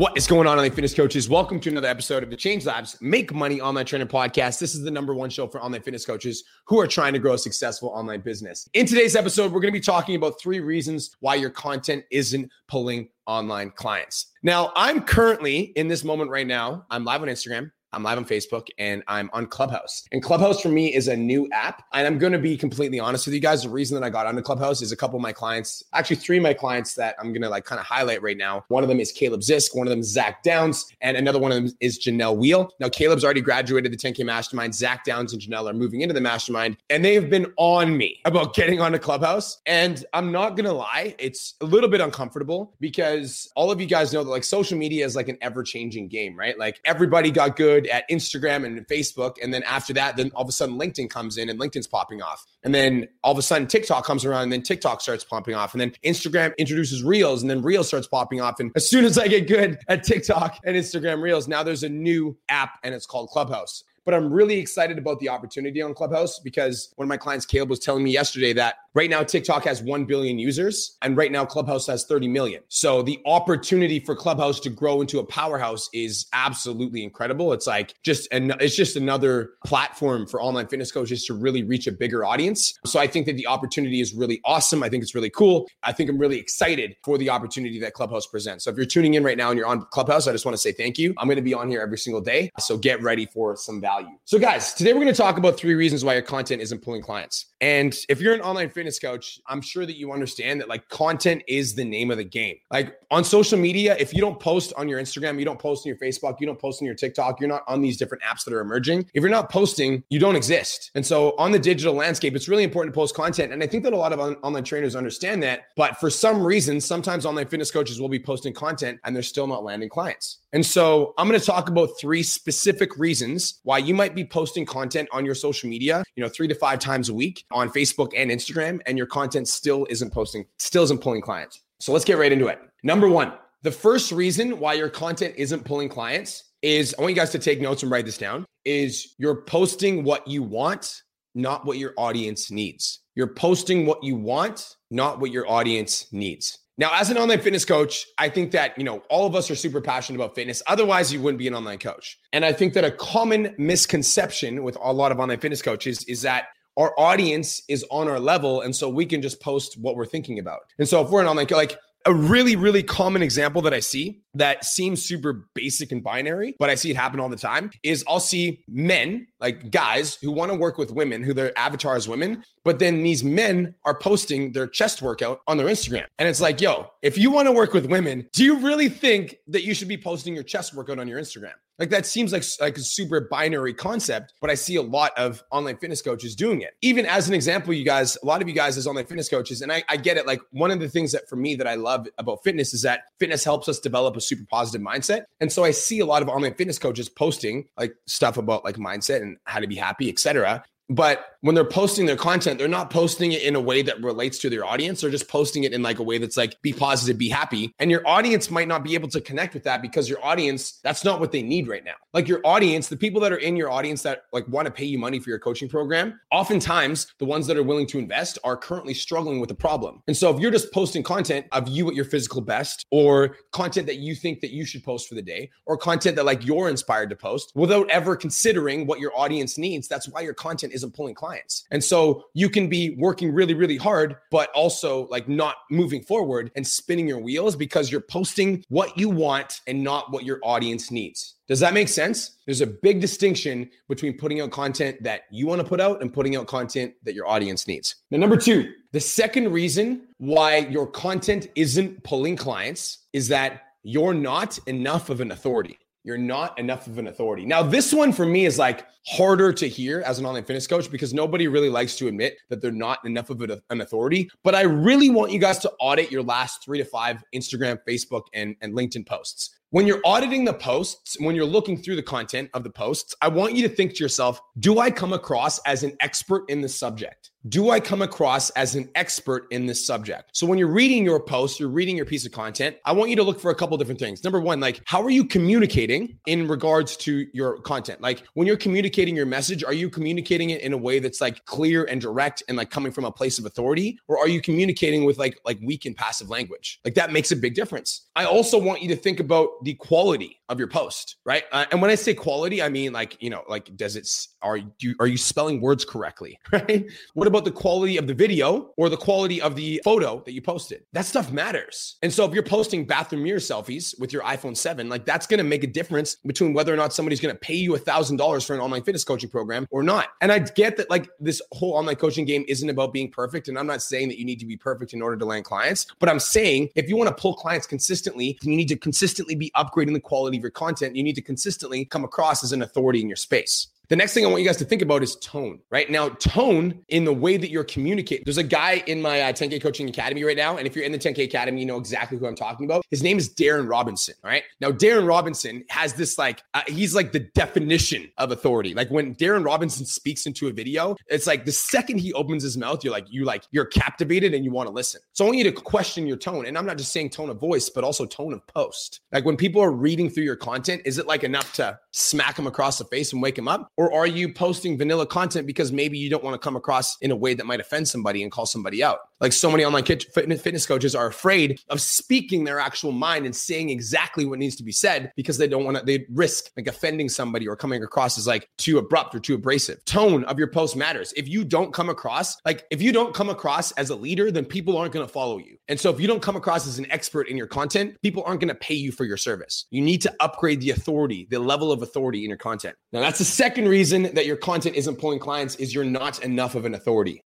What is going on, online fitness coaches? Welcome to another episode of the Change Lives Make Money Online Trainer Podcast. This is the number one show for online fitness coaches who are trying to grow a successful online business. In today's episode, we're going to be talking about three reasons why your content isn't pulling online clients. Now, I'm currently in this moment right now, I'm live on Instagram. I'm live on Facebook and I'm on Clubhouse. And Clubhouse for me is a new app. And I'm going to be completely honest with you guys. The reason that I got onto Clubhouse is a couple of my clients, actually three of my clients that I'm going to like kind of highlight right now. One of them is Caleb Zisk, one of them is Zach Downs, and another one of them is Janelle Wheel. Now, Caleb's already graduated the 10K Mastermind. Zach Downs and Janelle are moving into the Mastermind, and they have been on me about getting onto Clubhouse. And I'm not going to lie, it's a little bit uncomfortable because all of you guys know that like social media is like an ever changing game, right? Like everybody got good good at Instagram and Facebook. And then after that, then all of a sudden LinkedIn comes in and LinkedIn's popping off. And then all of a sudden TikTok comes around and then TikTok starts popping off. And then Instagram introduces Reels and then Reels starts popping off. And as soon as I get good at TikTok and Instagram Reels, now there's a new app and it's called Clubhouse. But I'm really excited about the opportunity on Clubhouse because one of my clients, Caleb, was telling me yesterday that right now TikTok has 1 billion users and right now Clubhouse has 30 million. So the opportunity for Clubhouse to grow into a powerhouse is absolutely incredible. It's like just an, it's just another platform for online fitness coaches to really reach a bigger audience. So I think that the opportunity is really awesome. I think it's really cool. I think I'm really excited for the opportunity that Clubhouse presents. So if you're tuning in right now and you're on Clubhouse, I just want to say thank you. I'm going to be on here every single day. So get ready for some value value. So, guys, today we're going to talk about three reasons why your content isn't pulling clients. And if you're an online fitness coach, I'm sure that you understand that like content is the name of the game. Like on social media, if you don't post on your Instagram, you don't post on your Facebook, you don't post on your TikTok, you're not on these different apps that are emerging. If you're not posting, you don't exist. And so on the digital landscape, it's really important to post content. And I think that a lot of on- online trainers understand that. But for some reason, sometimes online fitness coaches will be posting content and they're still not landing clients. And so I'm going to talk about three specific reasons why you might be posting content on your social media, you know, three to five times a week on Facebook and Instagram, and your content still isn't posting, still isn't pulling clients. So let's get right into it. Number one, the first reason why your content isn't pulling clients is I want you guys to take notes and write this down is you're posting what you want, not what your audience needs. You're posting what you want, not what your audience needs. Now, as an online fitness coach, I think that, you know, all of us are super passionate about fitness. Otherwise, you wouldn't be an online coach. And I think that a common misconception with a lot of online fitness coaches is that our audience is on our level. And so we can just post what we're thinking about. And so if we're an online, like a really, really common example that I see that seems super basic and binary, but I see it happen all the time is I'll see men, like guys who want to work with women, who their avatar is women, but then these men are posting their chest workout on their Instagram. And it's like, yo, if you want to work with women, do you really think that you should be posting your chest workout on your Instagram? Like that seems like, like a super binary concept, but I see a lot of online fitness coaches doing it. Even as an example, you guys, a lot of you guys as online fitness coaches, and I, I get it. Like one of the things that for me that I love about fitness is that fitness helps us develop a super positive mindset. And so I see a lot of online fitness coaches posting like stuff about like mindset and how to be happy, etc. But when they're posting their content, they're not posting it in a way that relates to their audience. They're just posting it in like a way that's like, be positive, be happy. And your audience might not be able to connect with that because your audience, that's not what they need right now. Like your audience, the people that are in your audience that like want to pay you money for your coaching program, oftentimes the ones that are willing to invest are currently struggling with a problem. And so if you're just posting content of you at your physical best or content that you think that you should post for the day or content that like you're inspired to post without ever considering what your audience needs, that's why your content is isn't pulling clients. And so you can be working really, really hard, but also like not moving forward and spinning your wheels because you're posting what you want and not what your audience needs. Does that make sense? There's a big distinction between putting out content that you want to put out and putting out content that your audience needs. Now, number two, the second reason why your content isn't pulling clients is that you're not enough of an authority. You're not enough of an authority. Now, this one for me is like harder to hear as an online fitness coach because nobody really likes to admit that they're not enough of an authority. But I really want you guys to audit your last three to five Instagram, Facebook, and, and LinkedIn posts. when you're auditing the posts, when you're looking through the content of the posts, I want you to think to yourself, do I come across as an expert in the subject? Do I come across as an expert in this subject? So when you're reading your post, you're reading your piece of content, I want you to look for a couple different things. Number one, like how are you communicating in regards to your content? Like when you're communicating your message, are you communicating it in a way that's like clear and direct and like coming from a place of authority? Or are you communicating with like like weak and passive language? Like that makes a big difference. I also want you to think about the quality of your post, right? Uh, and when I say quality, I mean like, you know, like does it are you are you spelling words correctly, right? What about the quality of the video or the quality of the photo that you posted? That stuff matters. And so if you're posting bathroom mirror selfies with your iPhone 7, like that's going to make a difference between whether or not somebody's going to pay you a $1000 for an online fitness coaching program or not. And I get that like this whole online coaching game isn't about being perfect and I'm not saying that you need to be perfect in order to land clients, but I'm saying if you want to pull clients consistently, you need to consistently be upgrading the quality of your content. You need to consistently come across as an authority in your space. The next thing I want you guys to think about is tone, right? Now, tone in the way that you're communicating. There's a guy in my uh, 10K Coaching Academy right now. And if you're in the 10K Academy, you know exactly who I'm talking about. His name is Darren Robinson, right? Now, Darren Robinson has this like, uh, he's like the definition of authority. Like when Darren Robinson speaks into a video, it's like the second he opens his mouth, you're like, you like, you're captivated and you want to listen. So I want you to question your tone. And I'm not just saying tone of voice, but also tone of post. Like when people are reading through your content, is it like enough to smack them across the face and wake them up? Or are you posting vanilla content because maybe you don't want to come across in a way that might offend somebody and call somebody out? Like so many online fitness coaches are afraid of speaking their actual mind and saying exactly what needs to be said because they don't want to, they risk like offending somebody or coming across as like too abrupt or too abrasive. Tone of your post matters. If you don't come across, like if you don't come across as a leader, then people aren't going to follow you. And so if you don't come across as an expert in your content, people aren't going to pay you for your service. You need to upgrade the authority, the level of authority in your content. Now, that's the second reason that your content isn't pulling clients is you're not enough of an authority.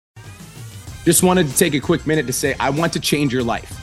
Just wanted to take a quick minute to say I want to change your life.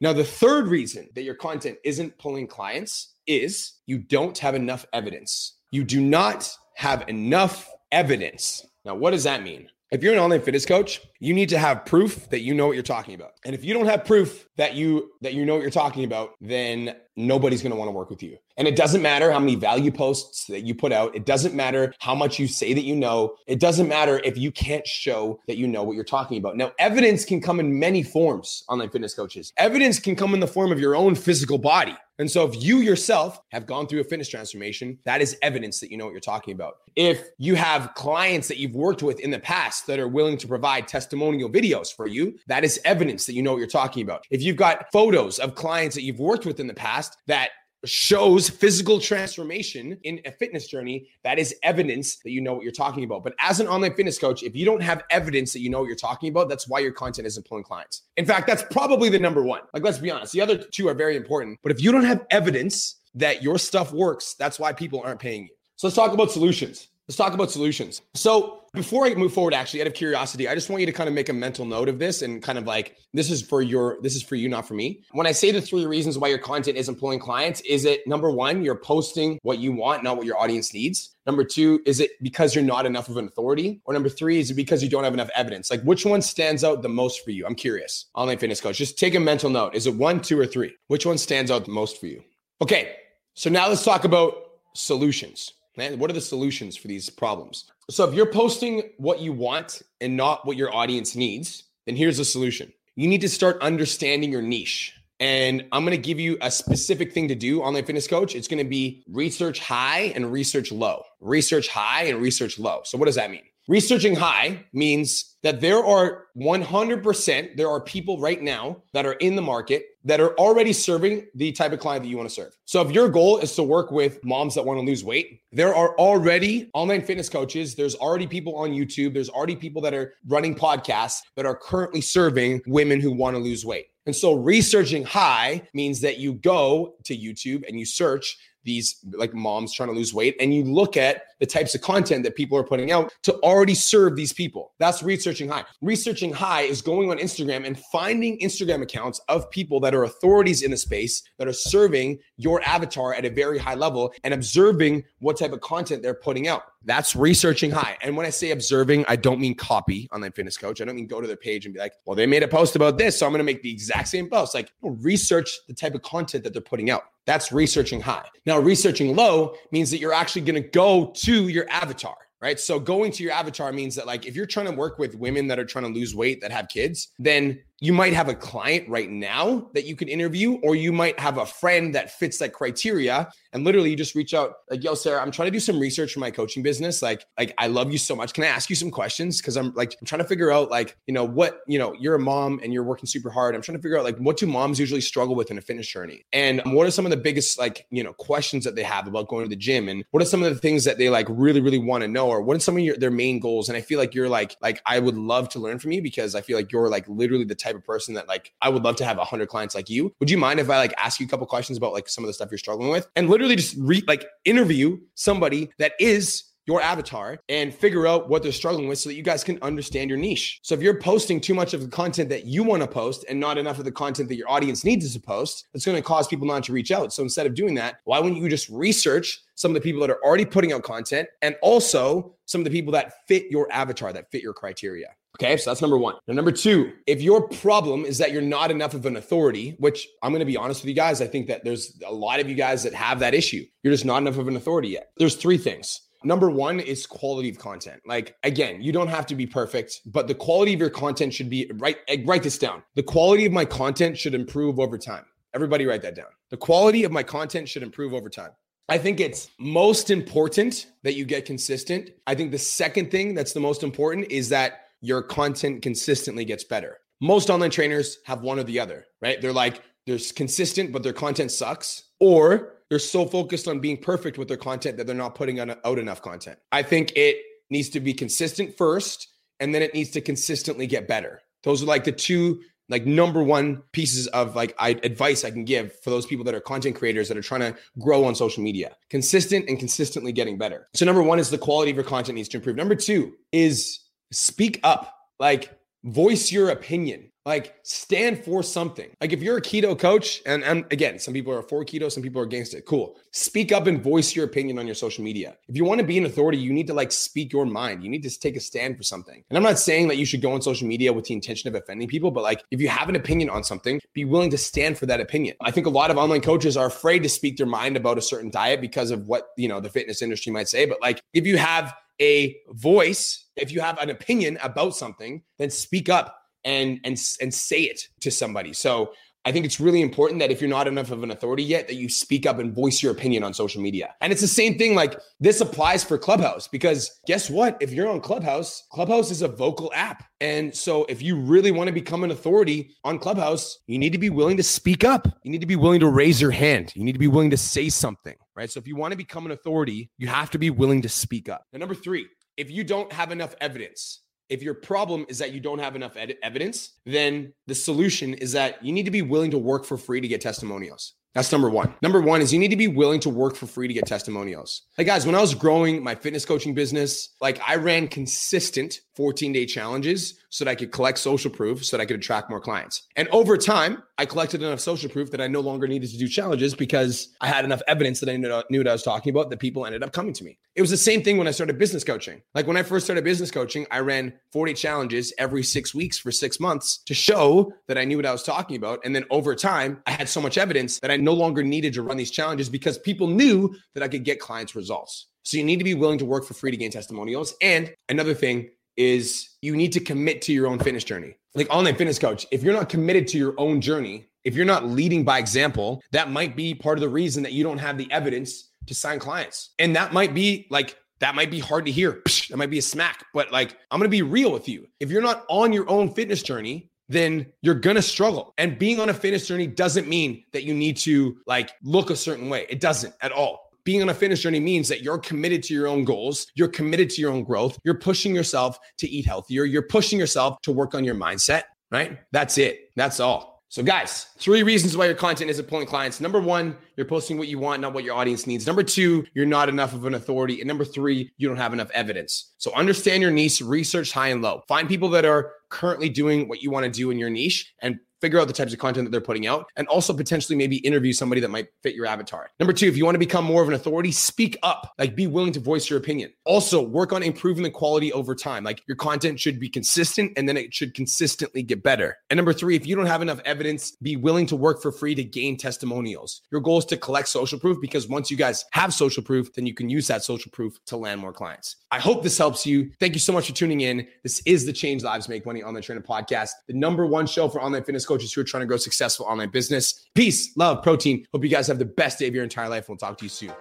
Now, the third reason that your content isn't pulling clients is you don't have enough evidence. You do not have enough evidence. Now, what does that mean? If you're an online fitness coach, you need to have proof that you know what you're talking about. And if you don't have proof that you that you know what you're talking about, then nobody's going to want to work with you. And it doesn't matter how many value posts that you put out. It doesn't matter how much you say that you know. It doesn't matter if you can't show that you know what you're talking about. Now, evidence can come in many forms, online fitness coaches. Evidence can come in the form of your own physical body. And so, if you yourself have gone through a fitness transformation, that is evidence that you know what you're talking about. If you have clients that you've worked with in the past that are willing to provide testimonial videos for you, that is evidence that you know what you're talking about. If you've got photos of clients that you've worked with in the past that shows physical transformation in a fitness journey, that is evidence that you know what you're talking about. But as an online fitness coach, if you don't have evidence that you know what you're talking about, that's why your content isn't pulling clients. In fact, that's probably the number one. Like, let's be honest, the other two are very important. But if you don't have evidence that your stuff works, that's why people aren't paying you. So let's talk about solutions. Let's talk about solutions. So before I move forward, actually, out of curiosity, I just want you to kind of make a mental note of this and kind of like this is for your this is for you, not for me. When I say the three reasons why your content isn't pulling clients, is it number one, you're posting what you want, not what your audience needs? Number two, is it because you're not enough of an authority? Or number three, is it because you don't have enough evidence? Like which one stands out the most for you? I'm curious. Online fitness coach. Just take a mental note. Is it one, two, or three? Which one stands out the most for you? Okay. So now let's talk about solutions. What are the solutions for these problems? So if you're posting what you want and not what your audience needs, then here's the solution. You need to start understanding your niche. And I'm going to give you a specific thing to do, online fitness coach. It's going to be research high and research low. Research high and research low. So what does that mean? Researching high means that there are 100%, there are people right now that are in the market that are already serving the type of client that you want to serve. So if your goal is to work with moms that want to lose weight, there are already online fitness coaches, there's already people on YouTube, there's already people that are running podcasts that are currently serving women who want to lose weight. And so researching high means that you go to YouTube and you search these like moms trying to lose weight and you look at the types of content that people are putting out to already serve these people. That's researching high. Researching high is going on Instagram and finding Instagram accounts of people that are authorities in the space that are serving your avatar at a very high level and observing what type of content they're putting out. That's researching high. And when I say observing, I don't mean copy online fitness coach. I don't mean go to their page and be like, well, they made a post about this. So I'm going to make the exact same post. Like research the type of content that they're putting out. That's researching high. Now, researching low means that you're actually going to go to your avatar right? So going to your avatar means that like if you're trying to work with women that are trying to lose weight that have kids, then you might have a client right now that you could interview, or you might have a friend that fits that criteria. And literally you just reach out like, yo, Sarah, I'm trying to do some research for my coaching business. Like, like I love you so much. Can I ask you some questions? Cause I'm like, I'm trying to figure out like, you know, what, you know, you're a mom and you're working super hard. I'm trying to figure out like what do moms usually struggle with in a fitness journey? And what are some of the biggest like, you know, questions that they have about going to the gym? And what are some of the things that they like really, really want to know? Or what are some of your their main goals? And I feel like you're like, like I would love to learn from you because I feel like you're like literally the type of person that like I would love to have a hundred clients like you. Would you mind if I like ask you a couple questions about like some of the stuff you're struggling with and literally just re like interview somebody that is your avatar and figure out what they're struggling with so that you guys can understand your niche. So if you're posting too much of the content that you want to post and not enough of the content that your audience needs to post, it's going to cause people not to reach out. So instead of doing that, why wouldn't you just research some of the people that are already putting out content and also some of the people that fit your avatar, that fit your criteria? Okay, so that's number one. Now, number two, if your problem is that you're not enough of an authority, which I'm going to be honest with you guys, I think that there's a lot of you guys that have that issue. You're just not enough of an authority yet. There's three things. Number one is quality of content. Like again, you don't have to be perfect, but the quality of your content should be right. Write this down. The quality of my content should improve over time. Everybody write that down. The quality of my content should improve over time. I think it's most important that you get consistent. I think the second thing that's the most important is that your content consistently gets better. Most online trainers have one or the other, right? They're like, they're consistent, but their content sucks, or they're so focused on being perfect with their content that they're not putting out enough content. I think it needs to be consistent first, and then it needs to consistently get better. Those are like the two like number one pieces of like I, advice I can give for those people that are content creators that are trying to grow on social media. Consistent and consistently getting better. So number one is the quality of your content needs to improve. Number two is speak up, like voice your opinion. Like stand for something. Like if you're a keto coach, and, and again, some people are for keto, some people are against it. Cool. Speak up and voice your opinion on your social media. If you want to be an authority, you need to like speak your mind. You need to take a stand for something. And I'm not saying that you should go on social media with the intention of offending people, but like if you have an opinion on something, be willing to stand for that opinion. I think a lot of online coaches are afraid to speak their mind about a certain diet because of what, you know, the fitness industry might say. But like if you have a voice, if you have an opinion about something, then speak up and and and say it to somebody. So I think it's really important that if you're not enough of an authority yet, that you speak up and voice your opinion on social media. And it's the same thing, like this applies for Clubhouse because guess what? If you're on Clubhouse, Clubhouse is a vocal app. And so if you really want to become an authority on Clubhouse, you need to be willing to speak up. You need to be willing to raise your hand. You need to be willing to say something, right? So if you want to become an authority, you have to be willing to speak up. Now, number three, if you don't have enough evidence, if your problem is that you don't have enough ed- evidence, then the solution is that you need to be willing to work for free to get testimonials. That's number one. Number one is you need to be willing to work for free to get testimonials. Like, guys, when I was growing my fitness coaching business, like I ran consistent 14 day challenges so that I could collect social proof so that I could attract more clients. And over time, I collected enough social proof that I no longer needed to do challenges because I had enough evidence that I knew what I was talking about that people ended up coming to me. It was the same thing when I started business coaching. Like when I first started business coaching, I ran 40 challenges every six weeks for six months to show that I knew what I was talking about. And then over time, I had so much evidence that I no longer needed to run these challenges because people knew that I could get clients results. So you need to be willing to work for free to gain testimonials. And another thing is you need to commit to your own fitness journey. Like online fitness coach, if you're not committed to your own journey, if you're not leading by example, that might be part of the reason that you don't have the evidence to sign clients. And that might be like, that might be hard to hear. That might be a smack, but like, I'm going to be real with you. If you're not on your own fitness journey, then you're to struggle. And being on a fitness journey doesn't mean that you need to like look a certain way. It doesn't at all being on a fitness journey means that you're committed to your own goals, you're committed to your own growth, you're pushing yourself to eat healthier, you're pushing yourself to work on your mindset, right? That's it. That's all. So, guys, three reasons why your content isn't pulling clients. Number one, you're posting what you want, not what your audience needs. Number two, you're not enough of an authority. And number three, you don't have enough evidence. So, understand your niche, research high and low. Find people that are currently doing what you want to do in your niche and figure out the types of content that they're putting out, and also potentially maybe interview somebody that might fit your avatar. Number two, if you want to become more of an authority, speak up, like be willing to voice your opinion. Also, work on improving the quality over time. Like your content should be consistent and then it should consistently get better. And number three, if you don't have enough evidence, be willing to work for free to gain testimonials. Your goal is to collect social proof because once you guys have social proof, then you can use that social proof to land more clients. I hope this helps you. Thank you so much for tuning in. This is the Change Lives Make Money Online Trainer Podcast, the number one show for online fitness coaches who are trying to grow successful online business. Peace, love, protein. Hope you guys have the best day of your entire life. We'll talk to you soon.